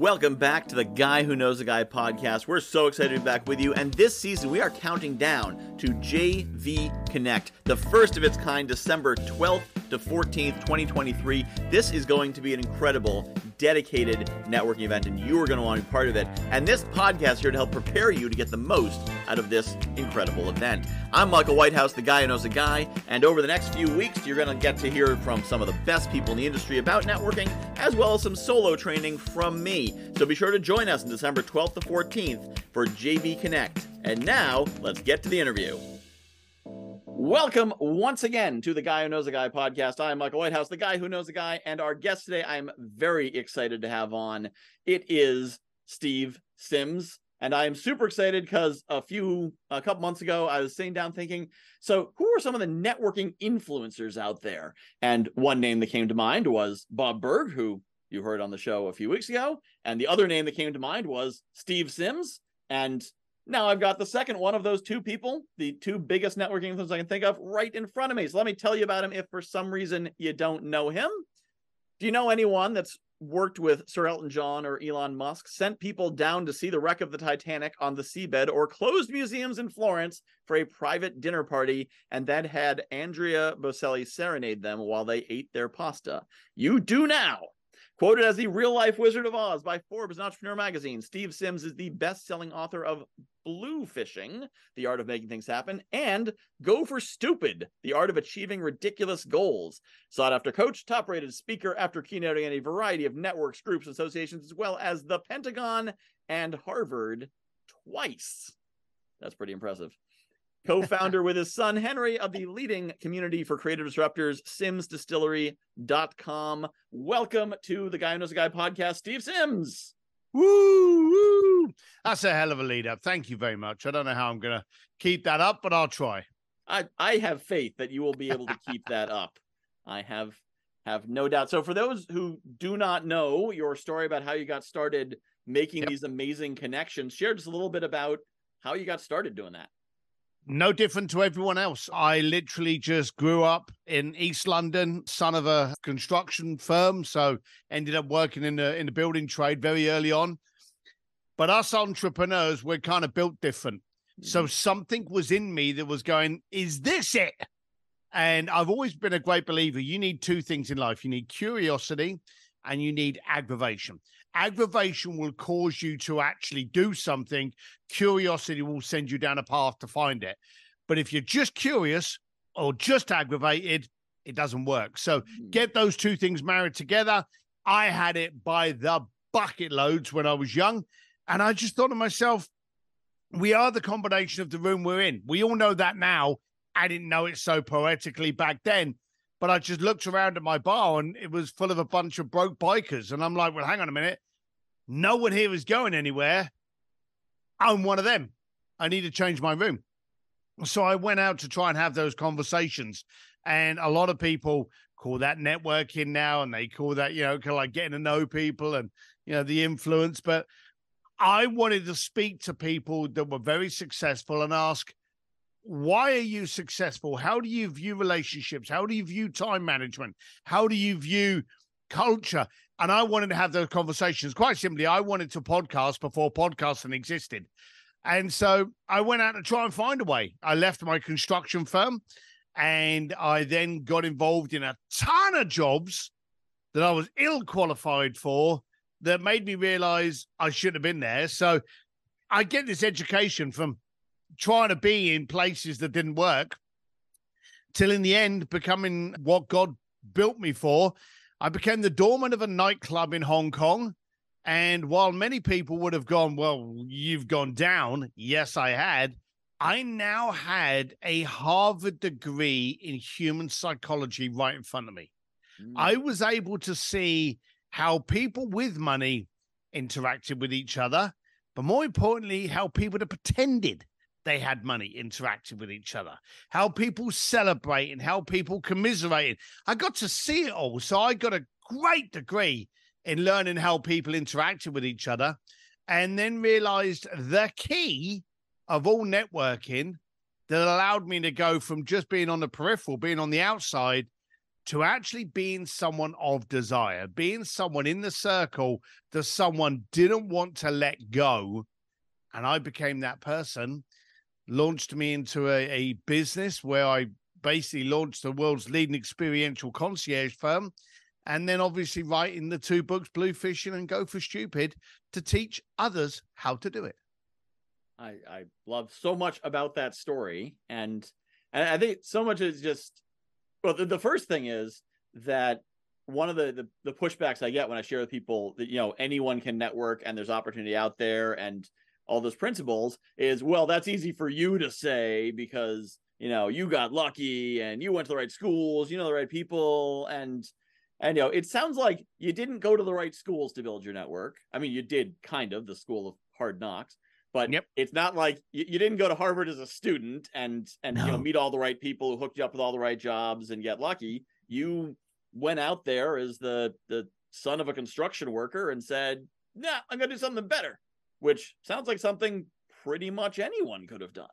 Welcome back to the Guy Who Knows a Guy podcast. We're so excited to be back with you. And this season, we are counting down to JV Connect, the first of its kind, December 12th to 14th, 2023. This is going to be an incredible, dedicated networking event, and you are going to want to be part of it. And this podcast here to help prepare you to get the most out of this incredible event. I'm Michael Whitehouse, the guy who knows a guy, and over the next few weeks, you're going to get to hear from some of the best people in the industry about networking, as well as some solo training from me. So be sure to join us on December 12th to 14th for JV Connect. And now, let's get to the interview. Welcome once again to the Guy Who Knows a Guy podcast. I am Michael Whitehouse, the guy who knows a guy, and our guest today I'm very excited to have on. It is Steve Sims. And I am super excited because a few, a couple months ago, I was sitting down thinking, so who are some of the networking influencers out there? And one name that came to mind was Bob Berg, who you heard on the show a few weeks ago. And the other name that came to mind was Steve Sims. And now I've got the second one of those two people, the two biggest networking influencers I can think of, right in front of me. So let me tell you about him if for some reason you don't know him. Do you know anyone that's worked with Sir Elton John or Elon Musk, sent people down to see the wreck of the Titanic on the seabed, or closed museums in Florence for a private dinner party, and then had Andrea Bocelli serenade them while they ate their pasta. You do now. Quoted as the real life Wizard of Oz by Forbes and Entrepreneur magazine, Steve Sims is the best selling author of Blue Fishing, The Art of Making Things Happen, and Go for Stupid, The Art of Achieving Ridiculous Goals. Sought after coach, top rated speaker after keynoting at a variety of networks, groups, associations, as well as the Pentagon and Harvard twice. That's pretty impressive co-founder with his son Henry of the leading community for creative disruptors, simsdistillery.com. Welcome to the Guy Who Knows a Guy podcast, Steve Sims. Woo, woo. That's a hell of a lead up. Thank you very much. I don't know how I'm going to keep that up, but I'll try. I, I have faith that you will be able to keep that up. I have have no doubt. So for those who do not know your story about how you got started making yep. these amazing connections, share just a little bit about how you got started doing that no different to everyone else. I literally just grew up in East London, son of a construction firm, so ended up working in the in the building trade very early on. But us entrepreneurs, we're kind of built different. So mm-hmm. something was in me that was going, is this it? And I've always been a great believer. You need two things in life. You need curiosity and you need aggravation. Aggravation will cause you to actually do something. Curiosity will send you down a path to find it. But if you're just curious or just aggravated, it doesn't work. So hmm. get those two things married together. I had it by the bucket loads when I was young. And I just thought to myself, we are the combination of the room we're in. We all know that now. I didn't know it so poetically back then. But I just looked around at my bar and it was full of a bunch of broke bikers. And I'm like, well, hang on a minute. No one here is going anywhere. I'm one of them. I need to change my room. So I went out to try and have those conversations. And a lot of people call that networking now and they call that, you know, kind of like getting to know people and, you know, the influence. But I wanted to speak to people that were very successful and ask, why are you successful? How do you view relationships? How do you view time management? How do you view culture? And I wanted to have those conversations. Quite simply, I wanted to podcast before podcasting existed. And so I went out to try and find a way. I left my construction firm and I then got involved in a ton of jobs that I was ill qualified for that made me realize I shouldn't have been there. So I get this education from trying to be in places that didn't work till in the end becoming what God built me for. I became the doorman of a nightclub in Hong Kong. And while many people would have gone, Well, you've gone down, yes, I had. I now had a Harvard degree in human psychology right in front of me. Mm. I was able to see how people with money interacted with each other, but more importantly, how people that pretended they had money interacting with each other, how people celebrate and how people commiserated. I got to see it all. So I got a great degree in learning how people interacted with each other and then realized the key of all networking that allowed me to go from just being on the peripheral, being on the outside, to actually being someone of desire, being someone in the circle that someone didn't want to let go. And I became that person, launched me into a, a business where I basically launched the world's leading experiential concierge firm. And then obviously writing the two books, Blue Fishing and Go for Stupid, to teach others how to do it. I, I love so much about that story. And, and I think so much is just well, the, the first thing is that one of the, the, the pushbacks I get when I share with people that you know anyone can network and there's opportunity out there and all those principles is well that's easy for you to say because you know you got lucky and you went to the right schools you know the right people and and you know it sounds like you didn't go to the right schools to build your network i mean you did kind of the school of hard knocks but yep. it's not like you, you, didn't go to Harvard as a student and and no. you know meet all the right people who hooked you up with all the right jobs and get lucky. You went out there as the the son of a construction worker and said, "Nah, I'm going to do something better," which sounds like something pretty much anyone could have done.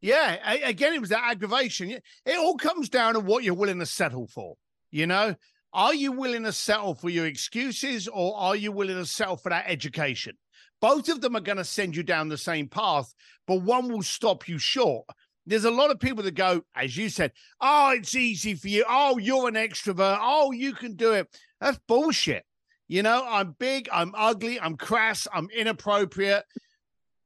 Yeah, I, again, it was that aggravation. It all comes down to what you're willing to settle for. You know, are you willing to settle for your excuses or are you willing to settle for that education? Both of them are going to send you down the same path, but one will stop you short. There's a lot of people that go, as you said, oh, it's easy for you. Oh, you're an extrovert. Oh, you can do it. That's bullshit. You know, I'm big, I'm ugly, I'm crass, I'm inappropriate,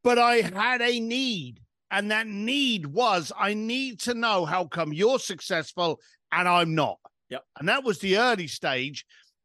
but I had a need. And that need was I need to know how come you're successful and I'm not. Yep. And that was the early stage.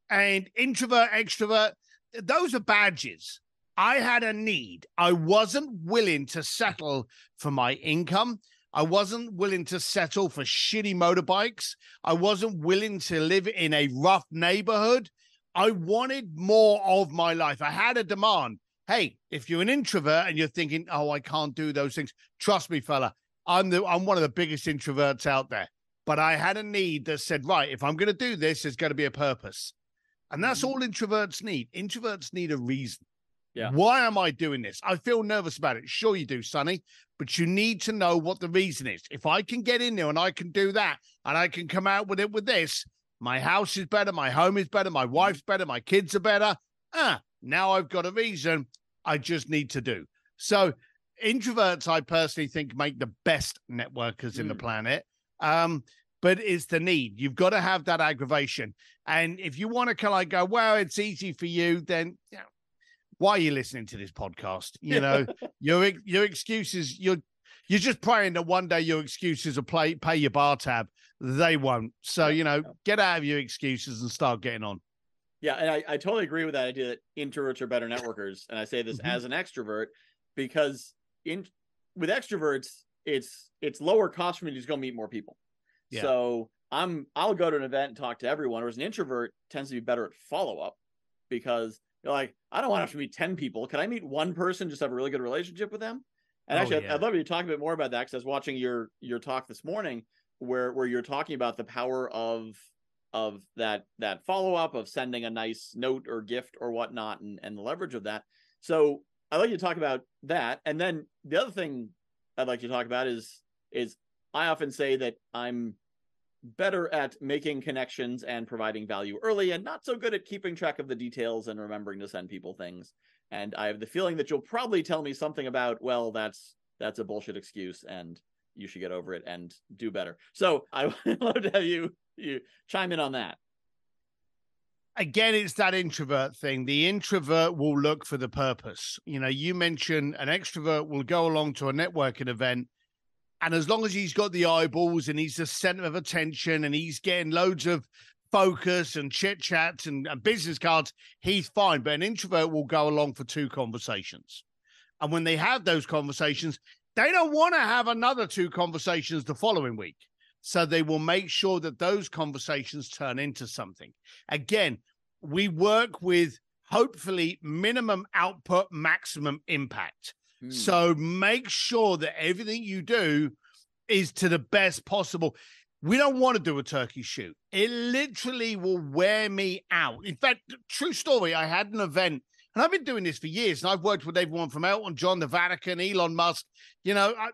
And introvert, extrovert, those are badges. I had a need. I wasn't willing to settle for my income. I wasn't willing to settle for shitty motorbikes. I wasn't willing to live in a rough neighborhood. I wanted more of my life. I had a demand. Hey, if you're an introvert and you're thinking, "Oh, I can't do those things," trust me, fella, I'm the I'm one of the biggest introverts out there. But I had a need that said, "Right, if I'm going to do this, there's going to be a purpose," and that's mm-hmm. all introverts need. Introverts need a reason. Yeah. Why am I doing this? I feel nervous about it. Sure, you do, Sonny, but you need to know what the reason is. If I can get in there and I can do that and I can come out with it with this, my house is better, my home is better, my wife's better, my kids are better. Ah, now I've got a reason I just need to do. So, introverts, I personally think, make the best networkers mm. in the mm. planet. Um, but it's the need. You've got to have that aggravation. And if you want to kind of go, well, it's easy for you, then you know, why are you listening to this podcast? You know, your your excuses, you're you're just praying that one day your excuses will play pay your bar tab. They won't. So, you know, get out of your excuses and start getting on. Yeah, and I, I totally agree with that idea that introverts are better networkers. And I say this mm-hmm. as an extrovert because in with extroverts, it's it's lower cost for me to just go meet more people. Yeah. So I'm I'll go to an event and talk to everyone, whereas an introvert tends to be better at follow up because you're like, I don't want to have to meet 10 people. Can I meet one person, just have a really good relationship with them? And oh, actually, yeah. I'd love you to talk a bit more about that because I was watching your your talk this morning where where you're talking about the power of of that that follow up of sending a nice note or gift or whatnot and, and the leverage of that. So I'd like you to talk about that. And then the other thing I'd like you to talk about is is I often say that I'm better at making connections and providing value early and not so good at keeping track of the details and remembering to send people things and i have the feeling that you'll probably tell me something about well that's that's a bullshit excuse and you should get over it and do better. So i would love to have you you chime in on that. Again it's that introvert thing. The introvert will look for the purpose. You know you mentioned an extrovert will go along to a networking event and as long as he's got the eyeballs and he's the center of attention and he's getting loads of focus and chit chats and, and, business cards, he's fine. But an introvert will go along for two conversations. And when they have those conversations, they don't want to have another two conversations the following week. So they will make sure that those conversations turn into something. Again, we work with hopefully minimum output, maximum impact. Hmm. So make sure that everything you do is to the best possible. We don't want to do a turkey shoot. It literally will wear me out. In fact, true story, I had an event and I've been doing this for years and I've worked with everyone from Elton John, the Vatican, Elon Musk. You know, I,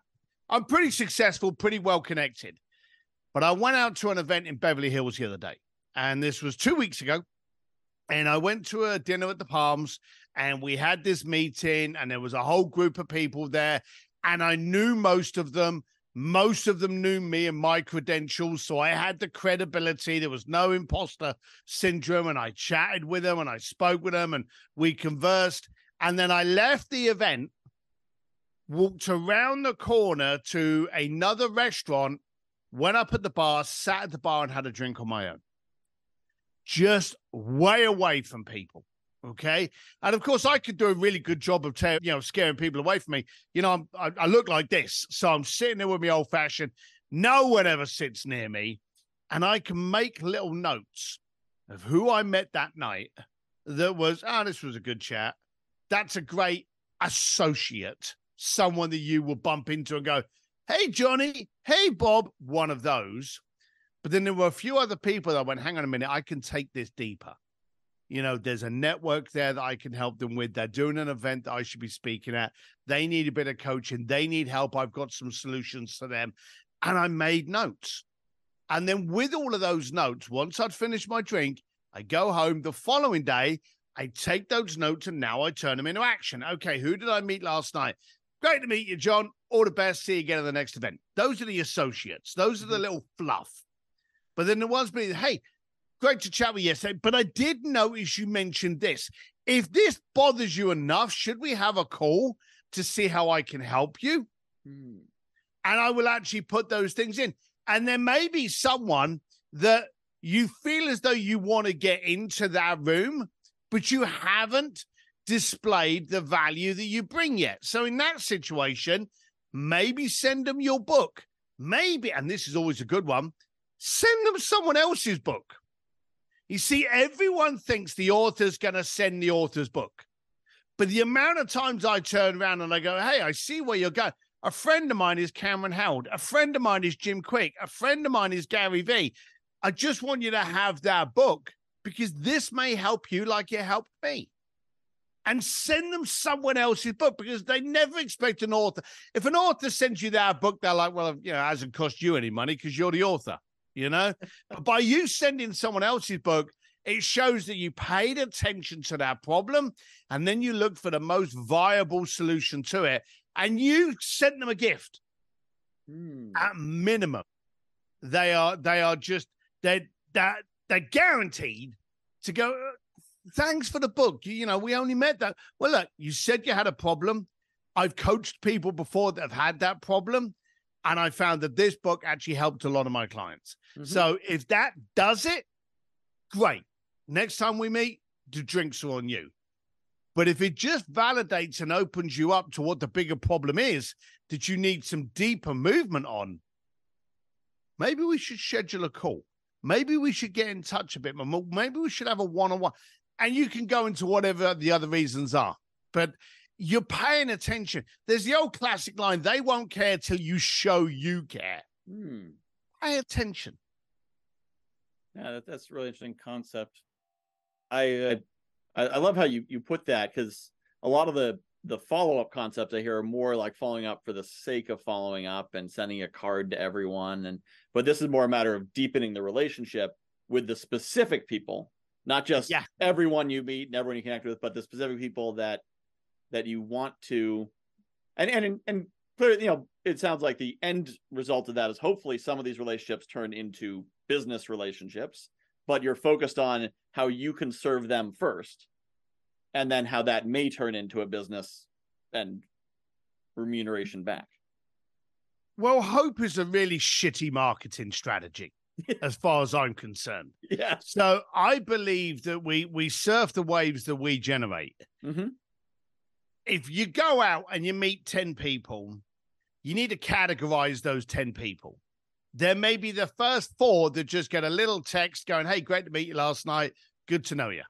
I'm pretty successful, pretty well connected. But I went out to an event in Beverly Hills the other day, and this was two weeks ago. And I went to a dinner at the Palms, and we had this meeting, and there was a whole group of people there, and I knew most of them. Most of them knew me and my credentials, so I had the credibility. There was no imposter syndrome, and I chatted with them and I spoke with them and we conversed. And then I left the event, walked around the corner to another restaurant, went up at the bar, sat at the bar, and had a drink on my own. Just way away from people. Okay. And of course, I could do a really good job of, you know, scaring people away from me. You know, I, I look like this. So I'm sitting there with my old fashioned. No one ever sits near me. And I can make little notes of who I met that night that was, oh, this was a good chat. That's a great associate, someone that you will bump into and go, hey, Johnny, hey, Bob, one of those. But then there were a few other people that went, hang on a minute, I can take this deeper you know, there's a network there that I can help them with. They're doing an event that I should be speaking at. They need a bit of coaching. They need help. I've got some solutions for them. And I made notes. And then with all of those notes, once I'd finished my drink, I go home the following day. I take those notes and now I turn them into action. Okay, who did I meet last night? Great to meet you, John. All the best. See you again at the next event. Those are the associates. Those are the mm-hmm. little fluff. But then the ones being, hey, great to chat with you yesterday, but I did notice you mentioned this. If this bothers you enough, should we have a call to see how I can help you? Hmm. And I will actually put those things in. And there may be someone that you feel as though you want to get into that room, but you haven't displayed the value that you bring yet. So in that situation, maybe send them your book. Maybe, and this is always a good one, send them someone else's book. You see, everyone thinks the author's going to send the author's book. But the amount of times I turn around and I go, hey, I see where you're going. A friend of mine is Cameron Herold. A friend of mine is Jim Kwik. A friend of mine is Gary Vee. I just want you to have that book because this may help you like it helped me. And send them someone else's book because they never expect an author. If an author sends you that book, they're like, well, you know, it hasn't cost you any money because you're the author you know? but by you sending someone else's book, it shows that you paid attention to that problem and then you look for the most viable solution to it and you sent them a gift. Mm. At minimum, they are they are just they're that they're, they're guaranteed to go. Thanks for the book. You, you know, we only met that. Well, look, you said you had a problem. I've coached people before that have had that problem. And I found that this book actually helped a lot of my clients. Mm-hmm. So if that does it, great. Next time we meet, the drinks are on you. But if it just validates and opens you up to what the bigger problem is that you need some deeper movement on, maybe we should schedule a call. Maybe we should get in touch a bit more. Maybe we should have a one on one. And you can go into whatever the other reasons are. But you're paying attention. There's the old classic line they won't care till you show you care. Hmm. Pay attention. Yeah, that, that's a really interesting concept. I, I I love how you you put that because a lot of the the follow up concepts I hear are more like following up for the sake of following up and sending a card to everyone. And but this is more a matter of deepening the relationship with the specific people, not just yeah. everyone you meet and everyone you connect with, but the specific people that that you want to and and and clearly you know it sounds like the end result of that is hopefully some of these relationships turn into business relationships but you're focused on how you can serve them first and then how that may turn into a business and remuneration back. Well hope is a really shitty marketing strategy as far as i'm concerned. Yeah so i believe that we we surf the waves that we generate. Mm-hmm if you go out and you meet 10 people, you need to categorize those 10 people. There may be the first four that just get a little text going, Hey, great to meet you last night. Good to know you.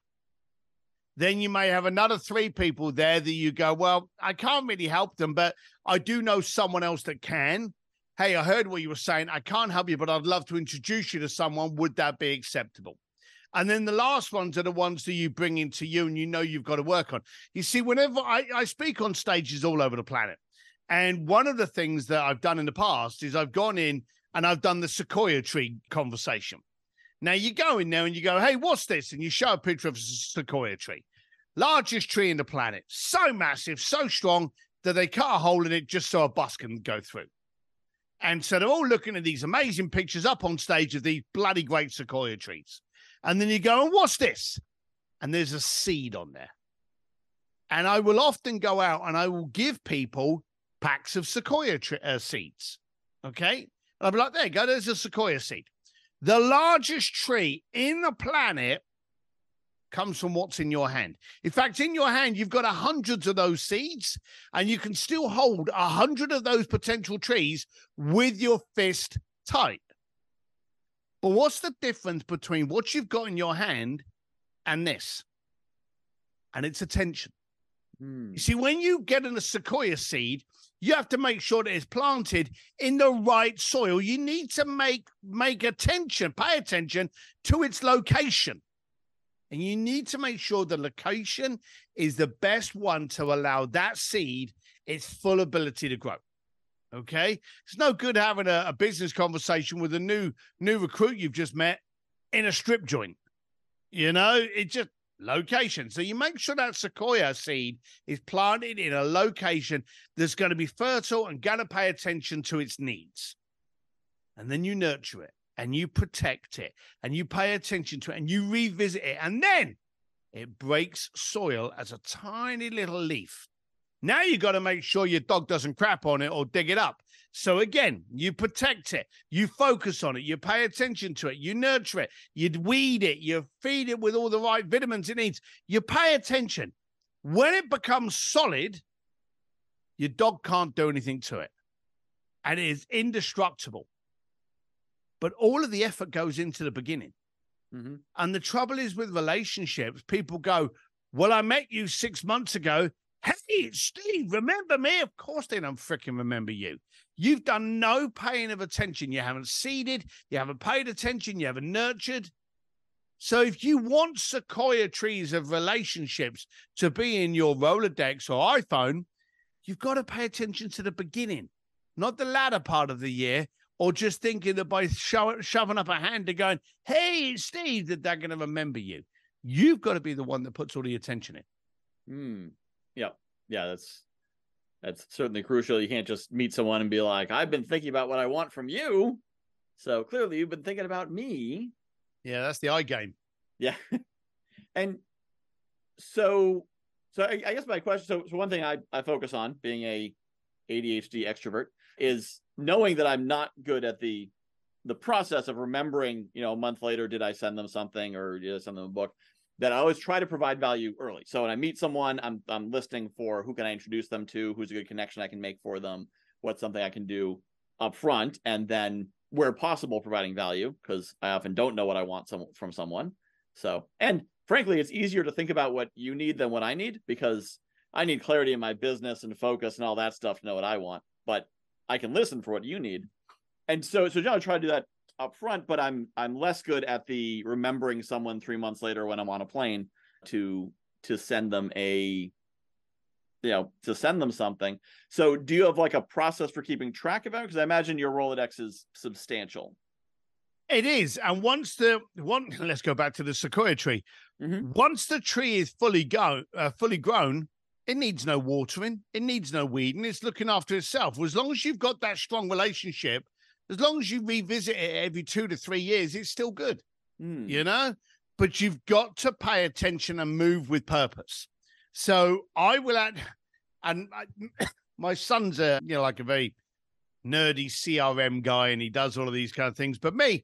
Then you may have another three people there that you go, Well, I can't really help them, but I do know someone else that can. Hey, I heard what you were saying. I can't help you, but I'd love to introduce you to someone. Would that be acceptable? And then the last ones are the ones that you bring into you and you know you've got to work on. You see, whenever I, I speak on stages all over the planet, and one of the things that I've done in the past is I've gone in and I've done the sequoia tree conversation. Now you go in there and you go, hey, what's this? And you show a picture of a sequoia tree, largest tree in the planet, so massive, so strong that they cut a hole in it just so a bus can go through. And so they're all looking at these amazing pictures up on stage of these bloody great sequoia trees. And then you go, and what's this? And there's a seed on there. And I will often go out and I will give people packs of sequoia tre- uh, seeds. Okay. And I'll be like, there you go. There's a sequoia seed. The largest tree in the planet comes from what's in your hand. In fact, in your hand, you've got a hundreds of those seeds, and you can still hold a hundred of those potential trees with your fist tight. But what's the difference between what you've got in your hand and this? And it's attention. Hmm. You see, when you get in a sequoia seed, you have to make sure that it's planted in the right soil. You need to make make attention, pay attention to its location. And you need to make sure the location is the best one to allow that seed its full ability to grow. Okay. It's no good having a, a business conversation with a new new recruit you've just met in a strip joint. You know, it just location. So you make sure that sequoia seed is planted in a location that's going to be fertile and going to pay attention to its needs. And then you nurture it and you protect it and you pay attention to it and you revisit it. And then it breaks soil as a tiny little leaf. Now you got to make sure your dog doesn't crap on it or dig it up. So again, you protect it, you focus on it, you pay attention to it, you nurture it, you weed it, you feed it with all the right vitamins it needs. You pay attention. When it becomes solid, your dog can't do anything to it. And it is indestructible. But all of the effort goes into the beginning. Mhm. And the trouble is with relationships, people go, Well, I met you six months ago. Hey, Steve, remember me? Of course they don't freaking remember you. You've done no paying of attention. You haven't seeded, you haven't paid attention, you haven't nurtured. So if you want sequoia trees of relationships to be in your Rolodex or iPhone, you've got to pay attention to the beginning, not the latter part of the year, or just thinking that by sho- shoving up a hand and going, hey, it's Steve, that they're going to remember you. You've got to be the one that puts all the attention in. Hmm. Yeah. Yeah. That's that's certainly crucial. You can't just meet someone and be like, "I've been thinking about what I want from you." So clearly, you've been thinking about me. Yeah, that's the eye game. Yeah. and so, so I, I guess my question. So, so one thing I I focus on being a ADHD extrovert is knowing that I'm not good at the the process of remembering. You know, a month later, did I send them something or did I send them a book? That I always try to provide value early. So when I meet someone, I'm I'm listening for who can I introduce them to, who's a good connection I can make for them, what's something I can do up front, and then where possible providing value because I often don't know what I want some, from someone. So and frankly, it's easier to think about what you need than what I need because I need clarity in my business and focus and all that stuff to know what I want. But I can listen for what you need. And so so John, I try to do that up front, but I'm I'm less good at the remembering someone three months later when I'm on a plane to to send them a you know to send them something. So do you have like a process for keeping track of it? Because I imagine your Rolodex is substantial. It is. And once the one let's go back to the sequoia tree. Mhm. Once the tree is fully go uh, fully grown, it needs no watering, it needs no weeding, it's looking after itself. As long as you've got that strong relationship, as long as you revisit it every two to three years, it's still good. Hmm. you know but you've got to pay attention and move with purpose so i will add and I, my son's a you know like a very nerdy crm guy and he does all of these kind of things but me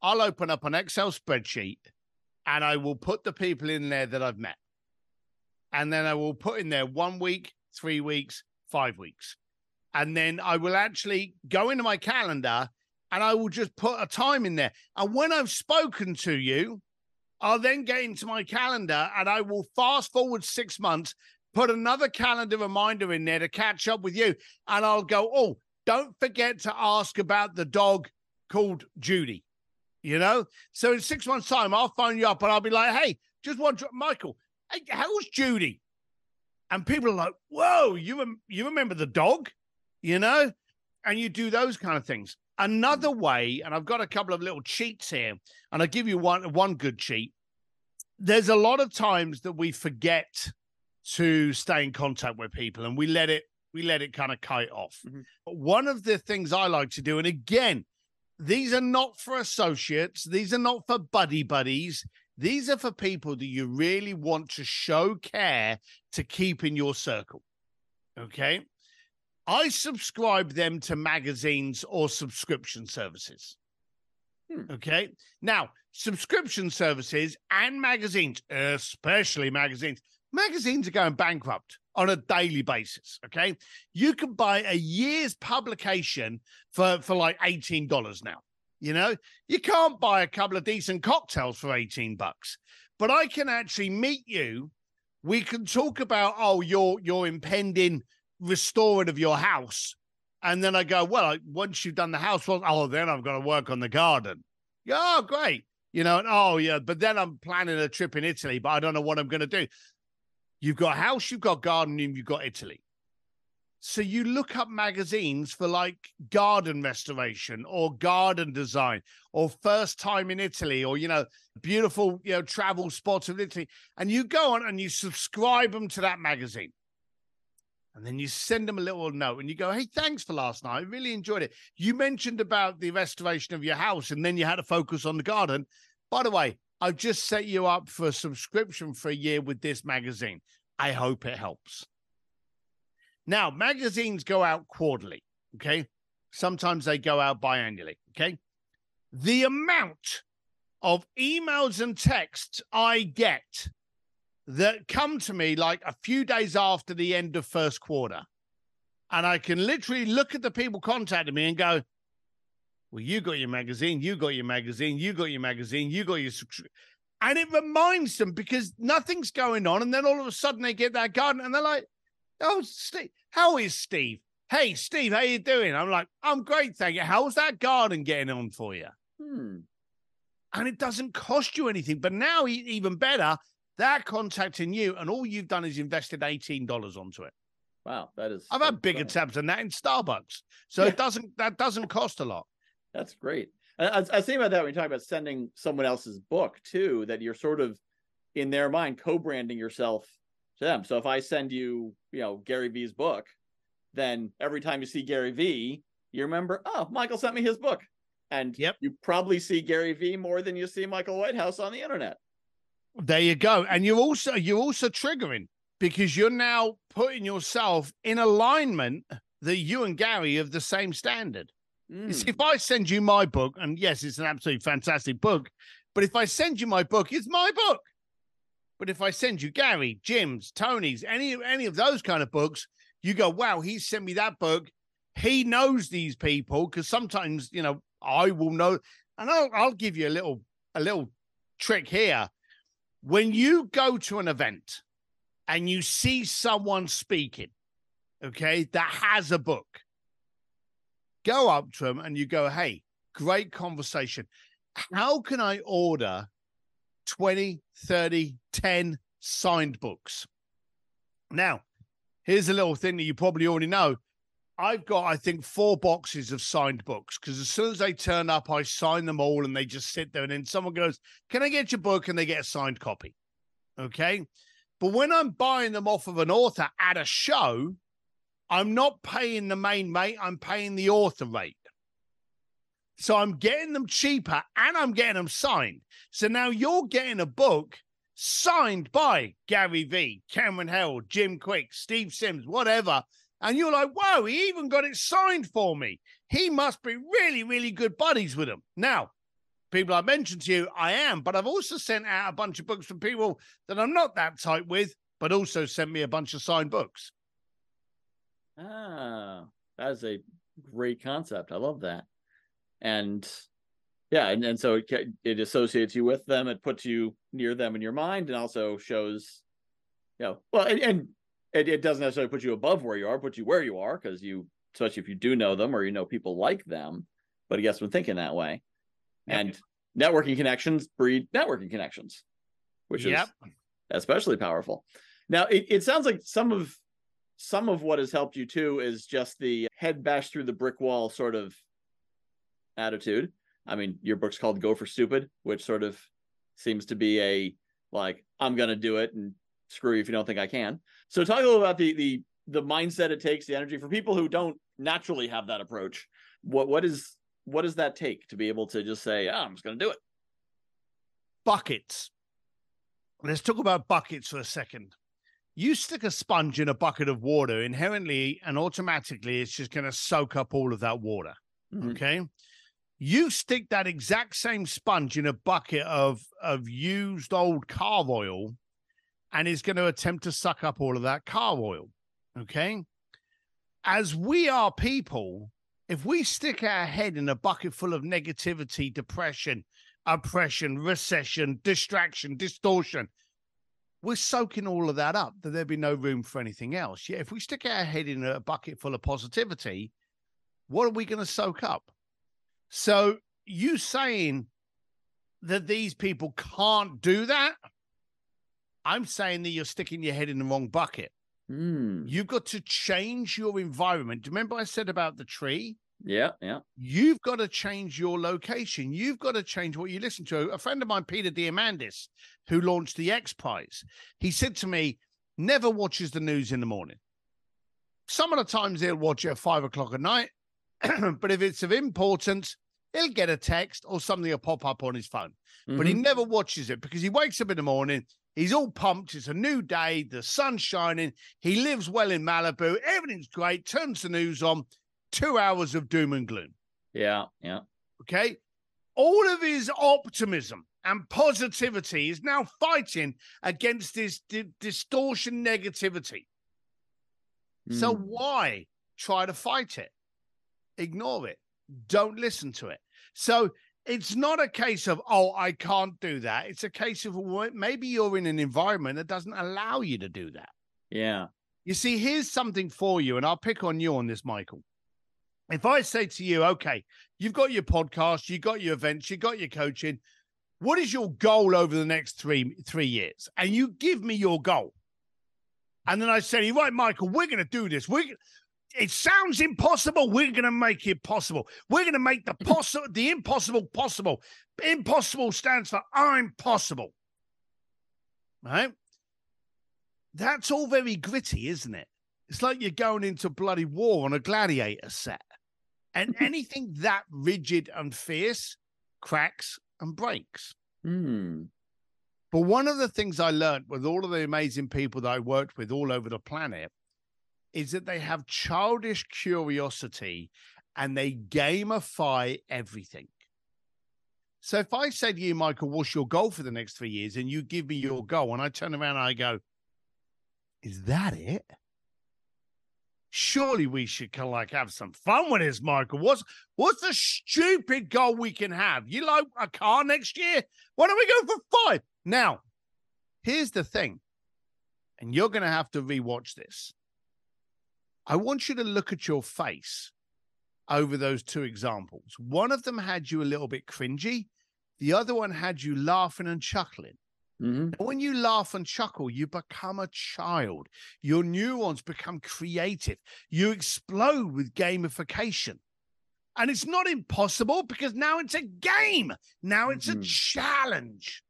i'll open up an excel spreadsheet and i will put the people in there that i've met and then i will put in there one week three weeks five weeks and then i will actually go into my calendar and I will just put a time in there. And when I've spoken to you, I'll then get into my calendar and I will fast forward six months, put another calendar reminder in there to catch up with you. And I'll go, oh, don't forget to ask about the dog called Judy. You know? So in six months' time, I'll phone you up and I'll be like, hey, just one, Michael, hey, how's Judy? And people are like, whoa, you, you remember the dog? You know? And you do those kind of things. Another way, and I've got a couple of little cheats here, and I'll give you one one good cheat. There's a lot of times that we forget to stay in contact with people and we let it we let it kind of kite off. Mm-hmm. One of the things I like to do, and again, these are not for associates, these are not for buddy buddies. These are for people that you really want to show care to keep in your circle. Okay. I subscribe them to magazines or subscription services. Hmm. Okay. Now, subscription services and magazines, especially magazines, magazines are going bankrupt on a daily basis. Okay. You can buy a year's publication for, for like $18 now. You know, you can't buy a couple of decent cocktails for 18 bucks, but I can actually meet you. We can talk about, oh, your your impending restoring of your house. And then I go, well, once you've done the house, well, oh, then I've got to work on the garden. Yeah, oh, great. You know, and, oh, yeah, but then I'm planning a trip in Italy, but I don't know what I'm going to do. You've got house, you've got garden, and you've got Italy. So you look up magazines for like garden restoration or garden design or first time in Italy or, you know, beautiful, you know, travel spots of Italy. And you go on and you subscribe them to that magazine. And then you send them a little note and you go, Hey, thanks for last night. I really enjoyed it. You mentioned about the restoration of your house and then you had to focus on the garden. By the way, I've just set you up for a subscription for a year with this magazine. I hope it helps. Now, magazines go out quarterly. Okay. Sometimes they go out biannually. Okay. The amount of emails and texts I get that come to me like a few days after the end of first quarter. And I can literally look at the people contacting me and go, Well, you got your magazine, you got your magazine, you got your magazine, you got your. And it reminds them because nothing's going on. And then all of a sudden they get that garden and they're like, Oh, Steve, how is Steve? Hey, Steve, how you doing? I'm like, I'm great, thank you. How's that garden getting on for you? Hmm. And it doesn't cost you anything. But now, even better, they're contacting you, and all you've done is invested eighteen dollars onto it. Wow, that is. I've had bigger tabs than that in Starbucks, so yeah. it doesn't that doesn't cost a lot. That's great. I, I was thinking about that when you talk about sending someone else's book too. That you're sort of in their mind co-branding yourself to them. So if I send you, you know, Gary V's book, then every time you see Gary V, you remember, oh, Michael sent me his book. And yep. you probably see Gary V more than you see Michael Whitehouse on the internet. There you go. And you're also you're also triggering because you're now putting yourself in alignment that you and Gary have the same standard. Mm. See, if I send you my book, and yes, it's an absolutely fantastic book, but if I send you my book, it's my book. But if I send you Gary, Jim's, Tony's, any any of those kind of books, you go, wow, he sent me that book. He knows these people because sometimes you know I will know, and I'll, I'll give you a little a little trick here when you go to an event and you see someone speaking, okay, that has a book, go up to them and you go, hey, great conversation. How can I order 20, 30, 10 signed books? Now, here's a little thing that you probably already know. I've got, I think, four boxes of signed books because as soon as they turn up, I sign them all and they just sit there. And then someone goes, Can I get your book? And they get a signed copy. Okay. But when I'm buying them off of an author at a show, I'm not paying the main mate, I'm paying the author rate. So I'm getting them cheaper and I'm getting them signed. So now you're getting a book signed by Gary V, Cameron Herold, Jim Kwik, Steve Sims, whatever and you're like, whoa, he even got it signed for me. He must be really, really good buddies with him. Now, people I mentioned to you, I am, but I've also sent out a bunch of books from people that I'm not that tight with, but also sent me a bunch of signed books. Ah, that is a great concept. I love that. And yeah, and, and so it, it associates you with them. It puts you near them in your mind and also shows, you know, well, and, and it, it doesn't necessarily put you above where you are, put you where you are because you, especially if you do know them or you know people like them. But I guess when thinking that way, yep. and networking connections breed networking connections, which yep. is especially powerful. Now it, it sounds like some of some of what has helped you too is just the head bash through the brick wall sort of attitude. I mean, your book's called Go for Stupid, which sort of seems to be a like I'm gonna do it and screw you if you don't think I can. So talk a little about the the the mindset it takes, the energy for people who don't naturally have that approach. What what is what does that take to be able to just say, oh, I'm just gonna do it? Buckets. Let's talk about buckets for a second. You stick a sponge in a bucket of water, inherently and automatically, it's just going to soak up all of that water. Mm-hmm. Okay. You stick that exact same sponge in a bucket of, of used old car oil, and it's going to attempt to suck up all of that car oil. Okay. As we are people, if we stick our head in a bucket full of negativity, depression, oppression, recession, distraction, distortion, we're soaking all of that up, that there'd be no room for anything else. Yeah, if we stick our head in a bucket full of positivity, what are we going to soak up? So you saying that these people can't do that? I'm saying that you're sticking your head in the wrong bucket. Mm. You've got to change your environment. Do you remember I said about the tree? Yeah, yeah. You've got to change your location. You've got to change what you listen to. A friend of mine, Peter Diamandis, who launched the X Prize, he said to me, never watches the news in the morning. Some of the times he'll watch it at five o'clock at night, but if it's of importance, he'll get a text or something will pop up on his phone. Mm-hmm. But he mm-hmm. never watches it because he wakes up in the morning, he's all pumped. It's a new day, the sun's shining. He lives well in Malibu, everything's great, turns the news on, two hours of doom and gloom. Yeah, yeah. Okay. All of his optimism and positivity is now fighting against this di- distortion negativity. Mm. So hmm. why try to fight it? Ignore it. Don't listen to it. So it's not a case of, oh, I can't do that. It's a case of maybe you're in an environment that doesn't allow you to do that. Yeah. You see, here's something for you, and I'll pick on you on this, Michael if I say to you, okay, you've got your podcast, you've got your events, you've got your coaching, what is your goal over the next three three years? And you give me your goal. And then I say, right, Michael, we're going to do this. We it sounds impossible. We're going to make it possible. We're going to make the possible, the impossible possible. Impossible stands for I'm possible. Right? That's all very gritty, isn't it? It's like you're going into bloody war on a gladiator set. And anything that rigid and fierce cracks and breaks. Mm. But one of the things I learned with all of the amazing people that I worked with all over the planet is that they have childish curiosity and they gamify everything. So if I say to you, Michael, what's your goal for the next three years? And you give me your goal, and I turn around and I go, Is that it? surely we should kind of like have some fun with this, Michael. What's what's the stupid goal we can have? You like a car next year? Why don't we go for five? Now, here's the thing, and you're going to have to rewatch this. I want you to look at your face over those two examples. One of them had you a little bit cringy, the other one had you laughing and chuckling. Mm-hmm. When you laugh and chuckle, you become a child. Your neurons become creative. You explode with gamification. And it's not impossible because now it's a game. Now it's mm-hmm. a challenge.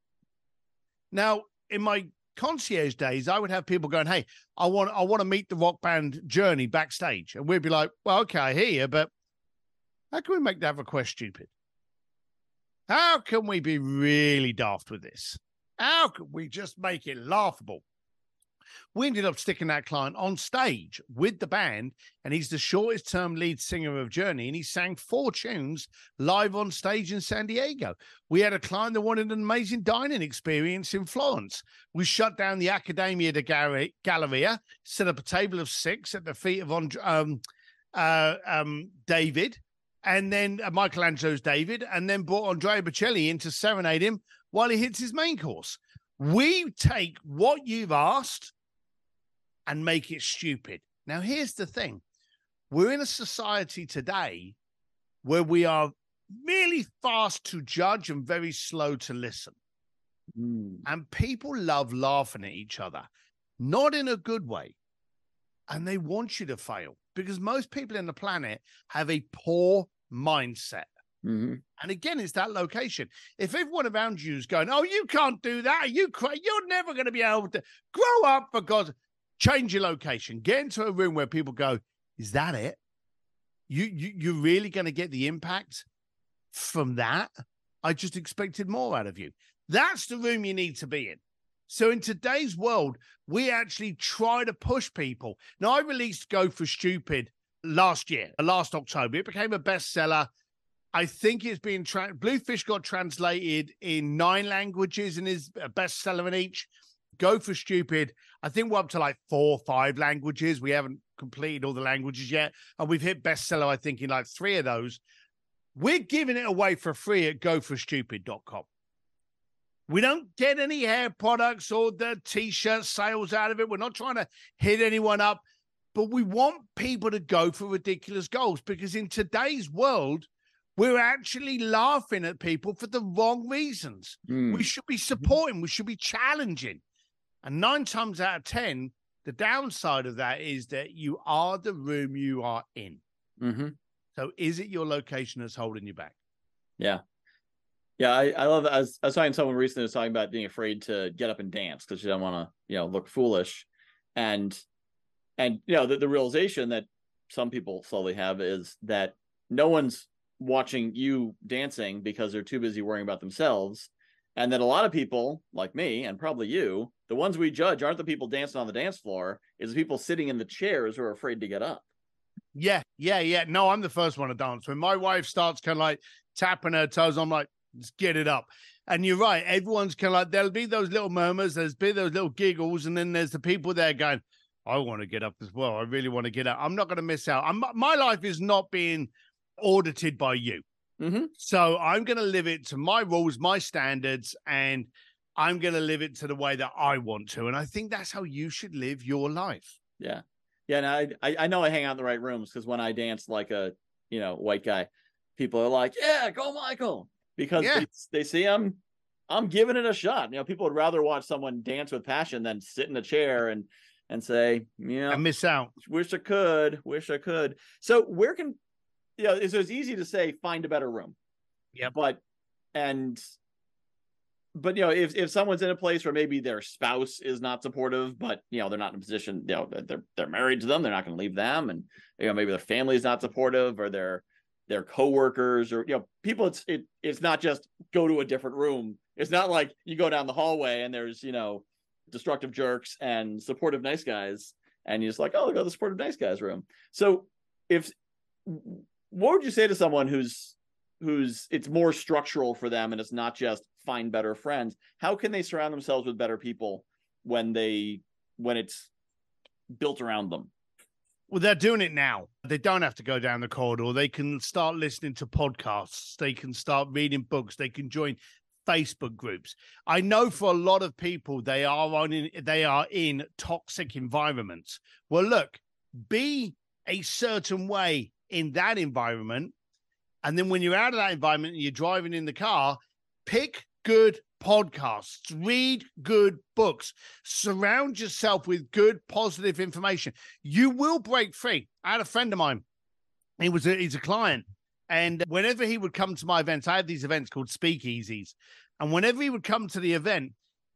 Now, in my concierge days, I would have people going, Hey, I want I want to meet the rock band journey backstage. And we'd be like, Well, okay, I hear you, but how can we make that request stupid? How can we be really daft with this? How can we just make it laughable? We ended up sticking that client on stage with the band, and he's the shortest term lead singer of Journey, and he sang four tunes live on stage in San Diego. We had a client that wanted an amazing dining experience in Florence. We shut down the Accademia de Galleria, set up a table of six at the feet of um, uh, um, David, and then uh, Michelangelo's David, and then brought Andrea Bocelli in to serenade him while he hits his main course. We take what you've asked and make it stupid. Now, here's the thing we're in a society today where we are really fast to judge and very slow to listen. Mm. And people love laughing at each other, not in a good way. And they want you to fail because most people in the planet have a poor mindset. Mm-hmm. And again, it's that location. If everyone around you is going, "Oh, you can't do that," Are you cra- you're never going to be able to grow up for God. Change your location. Get into a room where people go, "Is that it?" You you you're really going to get the impact from that. I just expected more out of you. That's the room you need to be in. So in today's world, we actually try to push people. Now, I released Go for Stupid last year, uh, last October. It became a bestseller. I think it's being tra- Bluefish got translated in nine languages and is a bestseller in each. Go for Stupid. I think we're up to like four, or five languages. We haven't completed all the languages yet, and we've hit bestseller. I think in like three of those. We're giving it away for free at goforstupid.com. We don't get any hair products or the t-shirt sales out of it. We're not trying to hit anyone up, but we want people to go for ridiculous goals because in today's world, we're actually laughing at people for the wrong reasons. Mm. We should be supporting, we should be challenging. And nine times out of 10, the downside of that is that you are the room you are in. Mm-hmm. So is it your location that's holding you back? Yeah. Yeah, I, I love that. I was, I was talking to someone recently was talking about being afraid to get up and dance because you don't want to, you know, look foolish. And and you know, the, the realization that some people slowly have is that no one's watching you dancing because they're too busy worrying about themselves. And that a lot of people, like me and probably you, the ones we judge aren't the people dancing on the dance floor, is the people sitting in the chairs who are afraid to get up. Yeah, yeah, yeah. No, I'm the first one to dance. When my wife starts kind of like tapping her toes, I'm like, let's get it up. And you're right. Everyone's kind of like, there'll be those little murmurs, there's be those little giggles, and then there's the people there going, I want to get up as well. I really want to get up. I'm not going to miss out. I'm, my life is not being audited by you. Mm-hmm. So I'm going to live it to my rules, my standards, and I'm going to live it to the way that I want to. And I think that's how you should live your life. Yeah. Yeah. And I, I, I know I hang out in the right rooms because when I dance like a, you know, white guy, people are like, yeah, go Michael. Because Yeah. they, they see I'm, I'm giving it a shot. You know, people would rather watch someone dance with passion than sit in a chair and, and say, you know, And miss out. wish I could, wish I could. So where can, you know, it's, it's easy to say, find a better room. Yeah, But, and, but you know, if if someone's in a place where maybe their spouse is not supportive, but you know they're not in a position, you know, they're they're married to them, they're not going to leave them, and you know maybe their family is not supportive, or their their coworkers, or you know people. It's it it's not just go to a different room. It's not like you go down the hallway and there's you know destructive jerks and supportive nice guys, and you're just like, oh, go to the supportive nice guys room. So if what would you say to someone who's who's it's more structural for them and it's not just find better friends how can they surround themselves with better people when they when it's built around them Well, they're doing it now. They don't have to go down the corridor. They can start listening to podcasts. They can start reading books. They can join Facebook groups. I know for a lot of people, they are on they are in toxic environments. Well, look, be a certain way in that environment, and then when you're out of that environment and you're driving in the car, pick good podcasts, read good books, surround yourself with good, positive information. You will break free. I had a friend of mine. He was a, he's a client, and whenever he would come to my events, I had these events called speakeasies, and whenever he would come to the event,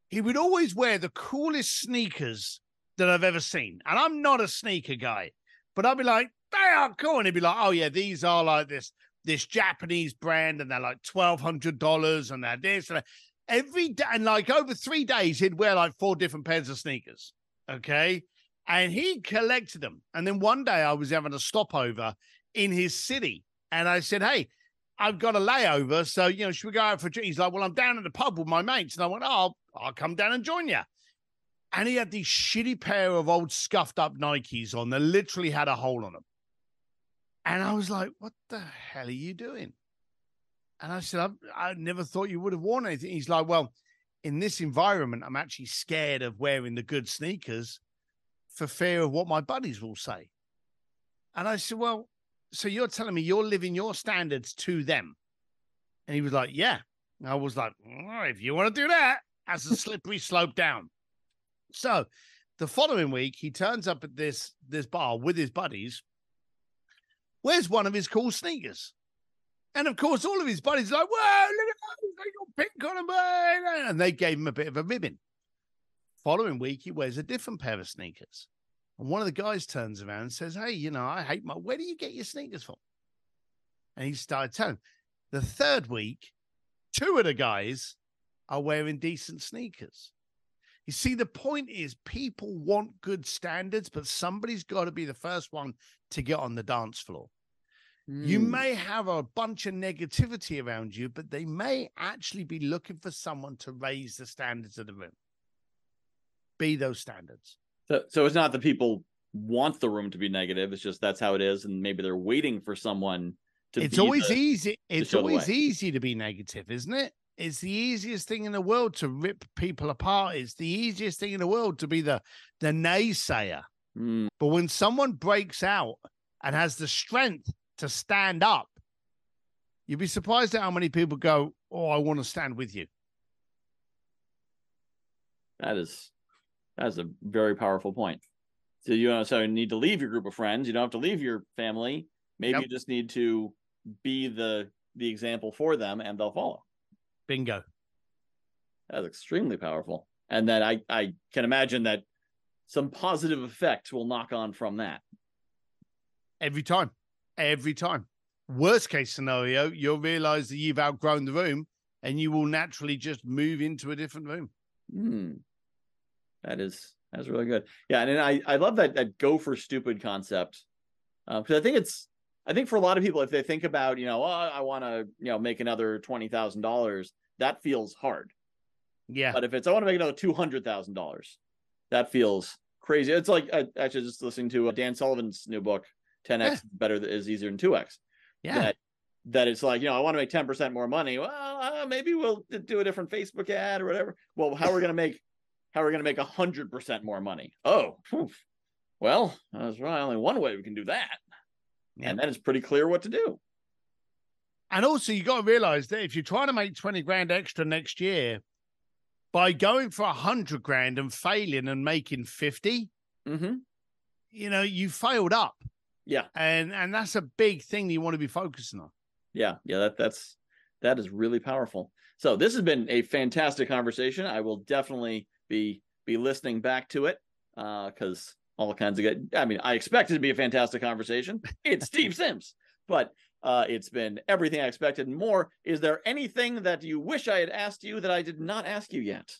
he would always wear the coolest sneakers that I've ever seen. And I'm not a sneaker guy, but I'd be like, they are cool, and he'd be like, oh yeah, these are like this this Japanese brand, and they're like twelve hundred dollars, and they're this and that. every day, and like over three days, he'd wear like four different pairs of sneakers. Okay. And he collected them. And then one day I was having a stopover in his city. And I said, Hey, I've got a layover. So, you know, should we go out for a drink? He's like, Well, I'm down at the pub with my mates. And I went, Oh, I'll, I'll come down and join you. And he had these shitty pair of old scuffed up Nikes on that literally had a hole on them. And I was like, What the hell are you doing? And I said, I, I never thought you would have worn anything. He's like, Well, in this environment, I'm actually scared of wearing the good sneakers for fear of what my buddies will say. And I said, Well, so you're telling me you're living your standards to them? And he was like, Yeah. And I was like, well, If you want to do that, that's a slippery slope down. So the following week, he turns up at this this bar with his buddies. Where's one of his cool sneakers? And of course, all of his buddies like, whoa, look at that, they got pink on him. And they gave him a bit of a ribbon. Following week, he wears a different pair of sneakers. And one of the guys turns around and says, Hey, you know, I hate my, where do you get your sneakers from? And he started telling. The third week, two of the guys are wearing decent sneakers. You see, the point is people want good standards, but somebody's got to be the first one to get on the dance floor. You Hmm. may have a bunch of negativity around you, but they may actually be looking for someone to raise the standards of the room. Be those standards. So, so it's not that people want the room to be negative. It's just that's how it is, and maybe they're waiting for someone to. It's always the- easy. It's always easy to be negative, isn't it? It's the easiest thing in the world to rip people apart. It's the easiest thing in the world to be the the naysayer. Hmm. But when someone breaks out and has the strength to stand up, you'd be surprised at how many people go, "Oh, I want to stand with you." That is that is a very powerful point. So you don't so need to leave your group of friends. You don't have to leave your family. Maybe Yep. you just need to be the the example for them, and they'll follow. Bingo. That's extremely powerful. And then I I can imagine that some positive effects will knock on from that. Every time. Every time. Worst case scenario, you'll realize that you've outgrown the room and you will naturally just move into a different room. Hmm. That is that's really good. Yeah, and then I I love that that go for stupid concept because I think it's I think for a lot of people if they think about you know oh, I want to you know make another twenty thousand dollars that feels hard. Yeah. But if it's I want to make another two hundred thousand dollars, that feels crazy. It's like I, actually just listening to uh, Dan Sullivan's new book, 10x Yeah. better is easier than 2x. Yeah. That that it's like you know I want to make ten percent more money. Well, uh, maybe we'll do a different Facebook ad or whatever. Well, how are we gonna make how are we gonna make a hundred percent more money? Oh, well, there's really only one way we can do that, Yeah. and then it's pretty clear what to do. And also, you got to realize that if you're trying to make 20 grand extra next year, by going for a 100 grand and failing and making 50, Mm-hmm. you know, you failed up. Yeah, And and that's a big thing that you want to be focusing on. yeah, yeah. That that's that is really powerful. So this has been a fantastic conversation. I will definitely be be listening back to it because all kinds of good. I mean, I expect it to be a fantastic conversation. It's Steve Sims, but uh, it's been everything I expected and more. Is there anything that you wish I had asked you that I did not ask you yet?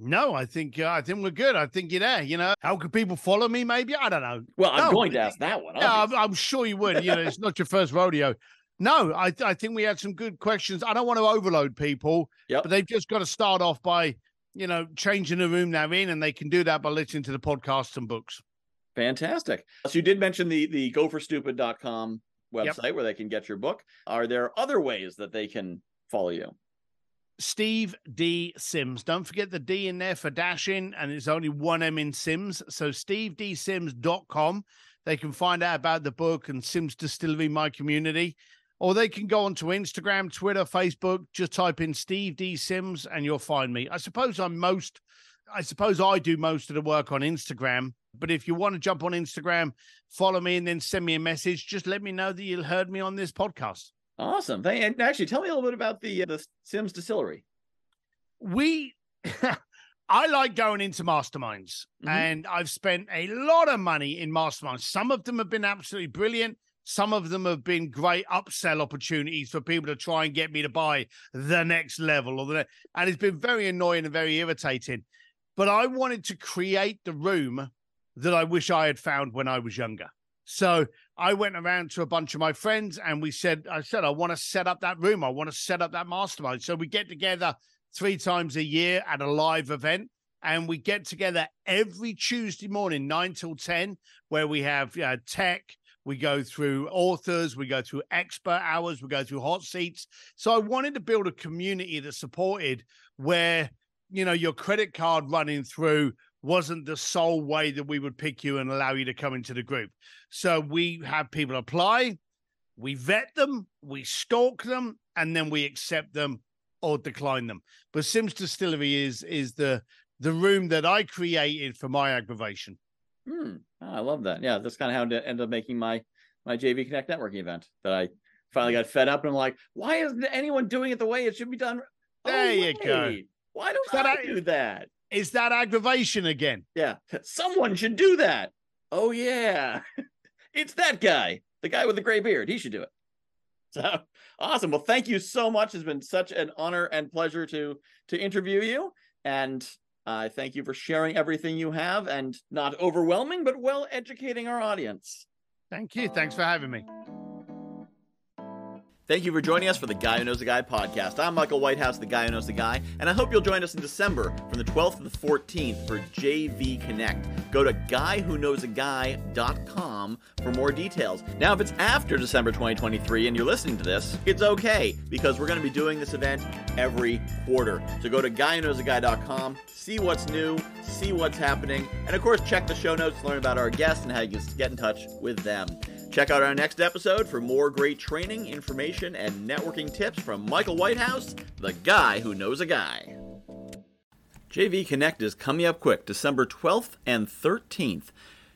No, I think uh, I think we're good. I think you're there. You know, how could people follow me? Maybe I don't know. Well, I'm No, going to ask that one. Yeah, I'm. I'm sure you would. You know, it's not your first rodeo. No, I I think we had some good questions. I don't want to overload people, Yep. but they've just got to start off by you know changing the room they're in, and they can do that by listening to the podcasts and books. Fantastic. So you did mention the the goforstupid.com Yep. website where they can get your book. Are there other ways that they can follow you? Steve D Sims. Don't forget the D in there for dashing, and it's only one M in Sims. So stevedsims.com. They can find out about the book and Sims Distillery, my community. Or they can go onto Instagram, Twitter, Facebook, just type in Steve D Sims and you'll find me. I suppose I'm most I suppose I do most of the work on Instagram. But if you want to jump on Instagram, follow me and then send me a message, just let me know that you heard me on this podcast. Awesome. Thank, and actually, tell me a little bit about the the Sims Distillery. we I like going into masterminds Mhm. and I've spent a lot of money in masterminds. Some of them have been absolutely brilliant. Some of them have been great upsell opportunities for people to try and get me to buy the next level or the ne- and it's been very annoying and very irritating. But I wanted to create the room that I wish I had found when I was younger. So I went around to a bunch of my friends and we said, I said, I want to set up that room. I want to set up that mastermind. So we get together three times a year at a live event. And we get together every Tuesday morning, nine till 10, where we have tech, we go through authors, we go through expert hours, we go through hot seats. So I wanted to build a community that supported where, you know, your credit card running through wasn't the sole way that we would pick you and allow you to come into the group. So we have people apply, we vet them, we stalk them, and then we accept them or decline them. But Sims Distillery is is the the room that I created for my aggravation. Hmm. Oh, I love that. Yeah, that's kind of how it ended up making my my JV Connect networking event that I finally got fed up and I'm like, why isn't anyone doing it the way it should be done? There oh, you wait. go. Why don't I do that? Is that aggravation again? Yeah. Someone should do that. Oh yeah. it's that guy, the guy with the gray beard. He should do it. So awesome. Well, thank you so much. It's been such an honor and pleasure to to interview you. And I uh, thank you for sharing everything you have and not overwhelming, but well educating our audience. Thank you. Thanks for having me. Thank you for joining us for the Guy Who Knows the Guy podcast. I'm Michael Whitehouse, the Guy Who Knows the Guy, and I hope you'll join us in December from the 12th to the 14th for JV Connect. Go to guywhoknowsaguy.com for more details. Now, if it's after December 2023 and you're listening to this, it's okay because we're going to be doing this event every quarter. So go to guywhoknowsaguy.com, see what's new, see what's happening, and of course, check the show notes to learn about our guests and how you can get in touch with them. Check out our next episode for more great training, information, and networking tips from Michael Whitehouse, the guy who knows a guy. JV Connect is coming up quick, December 12th and 13th.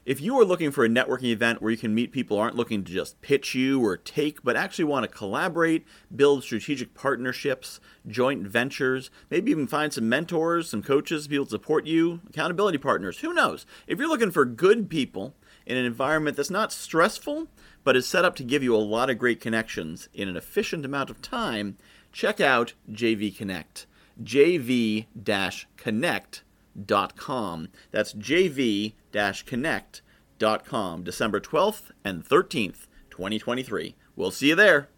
If you are looking for a networking event where you can meet people aren't looking to just pitch you or take, but actually want to collaborate, build strategic partnerships, joint ventures, maybe even find some mentors, some coaches, people to support you, accountability partners, who knows? If you're looking for good people in an environment that's not stressful, but is set up to give you a lot of great connections in an efficient amount of time, check out JV Connect. JV Connect.com. That's JV Connect.com, December 12th and 13th, 2023. We'll see you there.